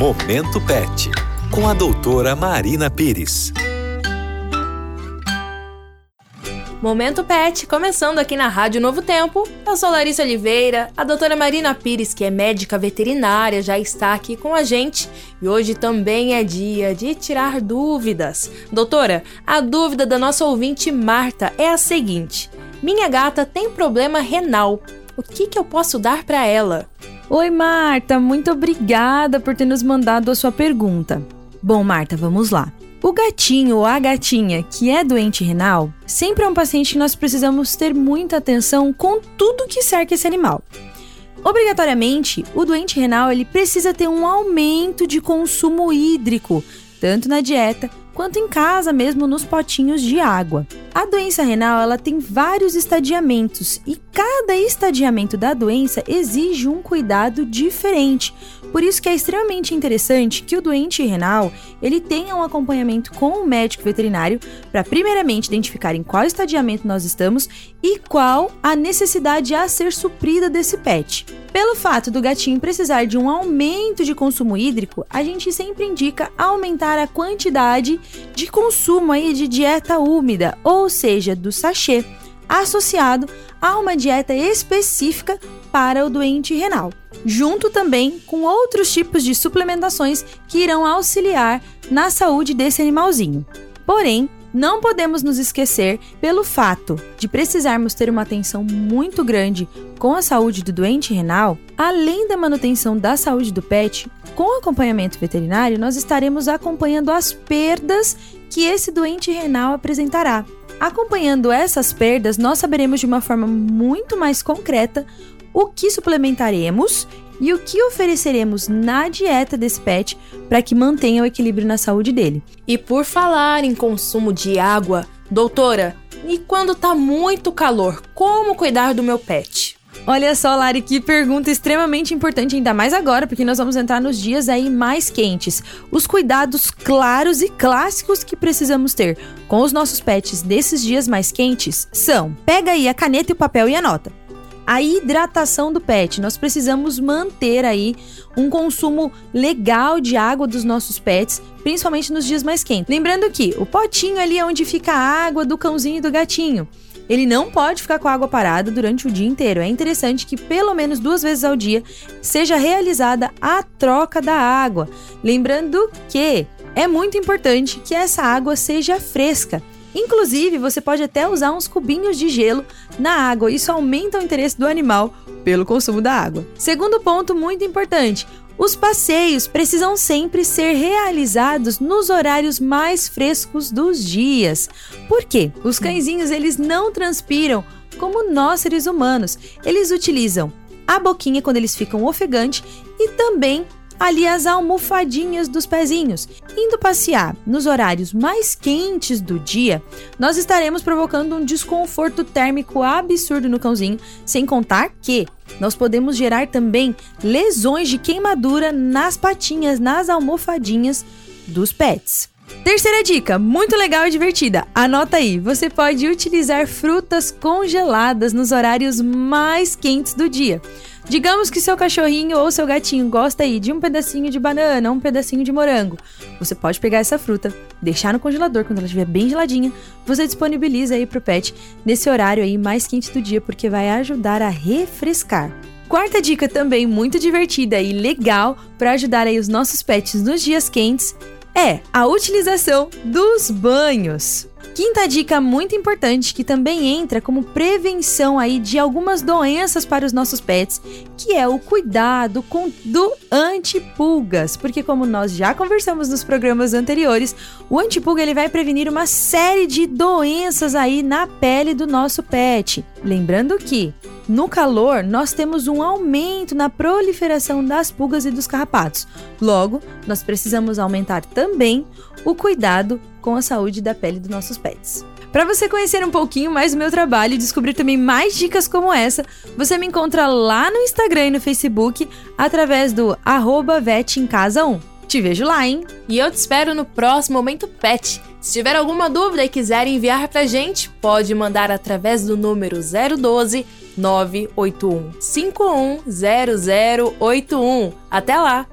Momento Pet, com a doutora Marina Pires. Momento Pet, começando aqui na Rádio Novo Tempo. Eu sou Larissa Oliveira, a doutora Marina Pires, que é médica veterinária, já está aqui com a gente e hoje também é dia de tirar dúvidas. Doutora, a dúvida da nossa ouvinte Marta é a seguinte: Minha gata tem problema renal. O que, que eu posso dar para ela? Oi, Marta, muito obrigada por ter nos mandado a sua pergunta. Bom, Marta, vamos lá. O gatinho ou a gatinha que é doente renal sempre é um paciente que nós precisamos ter muita atenção com tudo que cerca esse animal. Obrigatoriamente, o doente renal ele precisa ter um aumento de consumo hídrico, tanto na dieta quanto em casa mesmo nos potinhos de água. A doença renal ela tem vários estadiamentos e cada estadiamento da doença exige um cuidado diferente. Por isso que é extremamente interessante que o doente renal ele tenha um acompanhamento com o médico veterinário para primeiramente identificar em qual estadiamento nós estamos e qual a necessidade a ser suprida desse pet. Pelo fato do gatinho precisar de um aumento de consumo hídrico, a gente sempre indica aumentar a quantidade de consumo aí de dieta úmida, ou seja, do sachê, associado a uma dieta específica para o doente renal, junto também com outros tipos de suplementações que irão auxiliar na saúde desse animalzinho. Porém, não podemos nos esquecer pelo fato de precisarmos ter uma atenção muito grande com a saúde do doente renal, além da manutenção da saúde do pet, com acompanhamento veterinário, nós estaremos acompanhando as perdas que esse doente renal apresentará. Acompanhando essas perdas, nós saberemos de uma forma muito mais concreta o que suplementaremos e o que ofereceremos na dieta desse pet para que mantenha o equilíbrio na saúde dele. E por falar em consumo de água, doutora, e quando tá muito calor, como cuidar do meu pet? Olha só, Lari, que pergunta extremamente importante, ainda mais agora, porque nós vamos entrar nos dias aí mais quentes. Os cuidados claros e clássicos que precisamos ter com os nossos pets nesses dias mais quentes são: pega aí a caneta e o papel e anota a hidratação do pet. Nós precisamos manter aí um consumo legal de água dos nossos pets, principalmente nos dias mais quentes. Lembrando que o potinho ali é onde fica a água do cãozinho e do gatinho. Ele não pode ficar com a água parada durante o dia inteiro. É interessante que pelo menos duas vezes ao dia seja realizada a troca da água. Lembrando que é muito importante que essa água seja fresca. Inclusive, você pode até usar uns cubinhos de gelo na água, isso aumenta o interesse do animal pelo consumo da água. Segundo ponto muito importante: os passeios precisam sempre ser realizados nos horários mais frescos dos dias. Por quê? Os cãezinhos eles não transpiram como nós seres humanos. Eles utilizam a boquinha quando eles ficam ofegantes e também ali as almofadinhas dos pezinhos. Indo passear nos horários mais quentes do dia, nós estaremos provocando um desconforto térmico absurdo no cãozinho, sem contar que nós podemos gerar também lesões de queimadura nas patinhas, nas almofadinhas dos pets. Terceira dica, muito legal e divertida. Anota aí, você pode utilizar frutas congeladas nos horários mais quentes do dia. Digamos que seu cachorrinho ou seu gatinho gosta aí de um pedacinho de banana, um pedacinho de morango. Você pode pegar essa fruta, deixar no congelador quando ela estiver bem geladinha, você disponibiliza aí pro pet nesse horário aí mais quente do dia, porque vai ajudar a refrescar. Quarta dica também muito divertida e legal para ajudar aí os nossos pets nos dias quentes é a utilização dos banhos. Quinta dica muito importante que também entra como prevenção aí de algumas doenças para os nossos pets, que é o cuidado com do antipulgas, porque como nós já conversamos nos programas anteriores, o antipulga ele vai prevenir uma série de doenças aí na pele do nosso pet. Lembrando que no calor, nós temos um aumento na proliferação das pulgas e dos carrapatos. Logo, nós precisamos aumentar também o cuidado com a saúde da pele dos nossos pets. Para você conhecer um pouquinho mais do meu trabalho e descobrir também mais dicas como essa, você me encontra lá no Instagram e no Facebook através do arroba 1. Te vejo lá, hein? E eu te espero no próximo Momento Pet. Se tiver alguma dúvida e quiser enviar pra gente, pode mandar através do número 012 981 510081. Até lá!